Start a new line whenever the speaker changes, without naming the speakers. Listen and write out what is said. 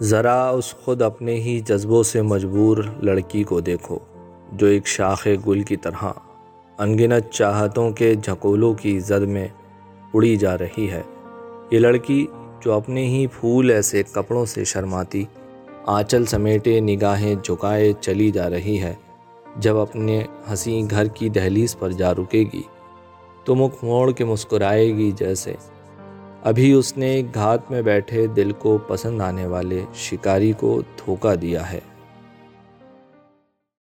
ذرا اس خود اپنے ہی جذبوں سے مجبور لڑکی کو دیکھو، جو ایک شاخ گل کی طرح انگنت چاہتوں کے جھکولوں کی زد میں اڑی جا رہی ہے۔ یہ لڑکی جو اپنے ہی پھول ایسے کپڑوں سے شرماتی، آنچل سمیٹے نگاہیں جھکائے چلی جا رہی ہے۔ جب اپنے ہنسی گھر کی دہلیز پر جا رکے گی، تو مکھ موڑ کے مسکرائے گی جیسے ابھی اس نے گھات میں بیٹھے دل کو پسند آنے والے شکاری کو دھوکہ دیا ہے۔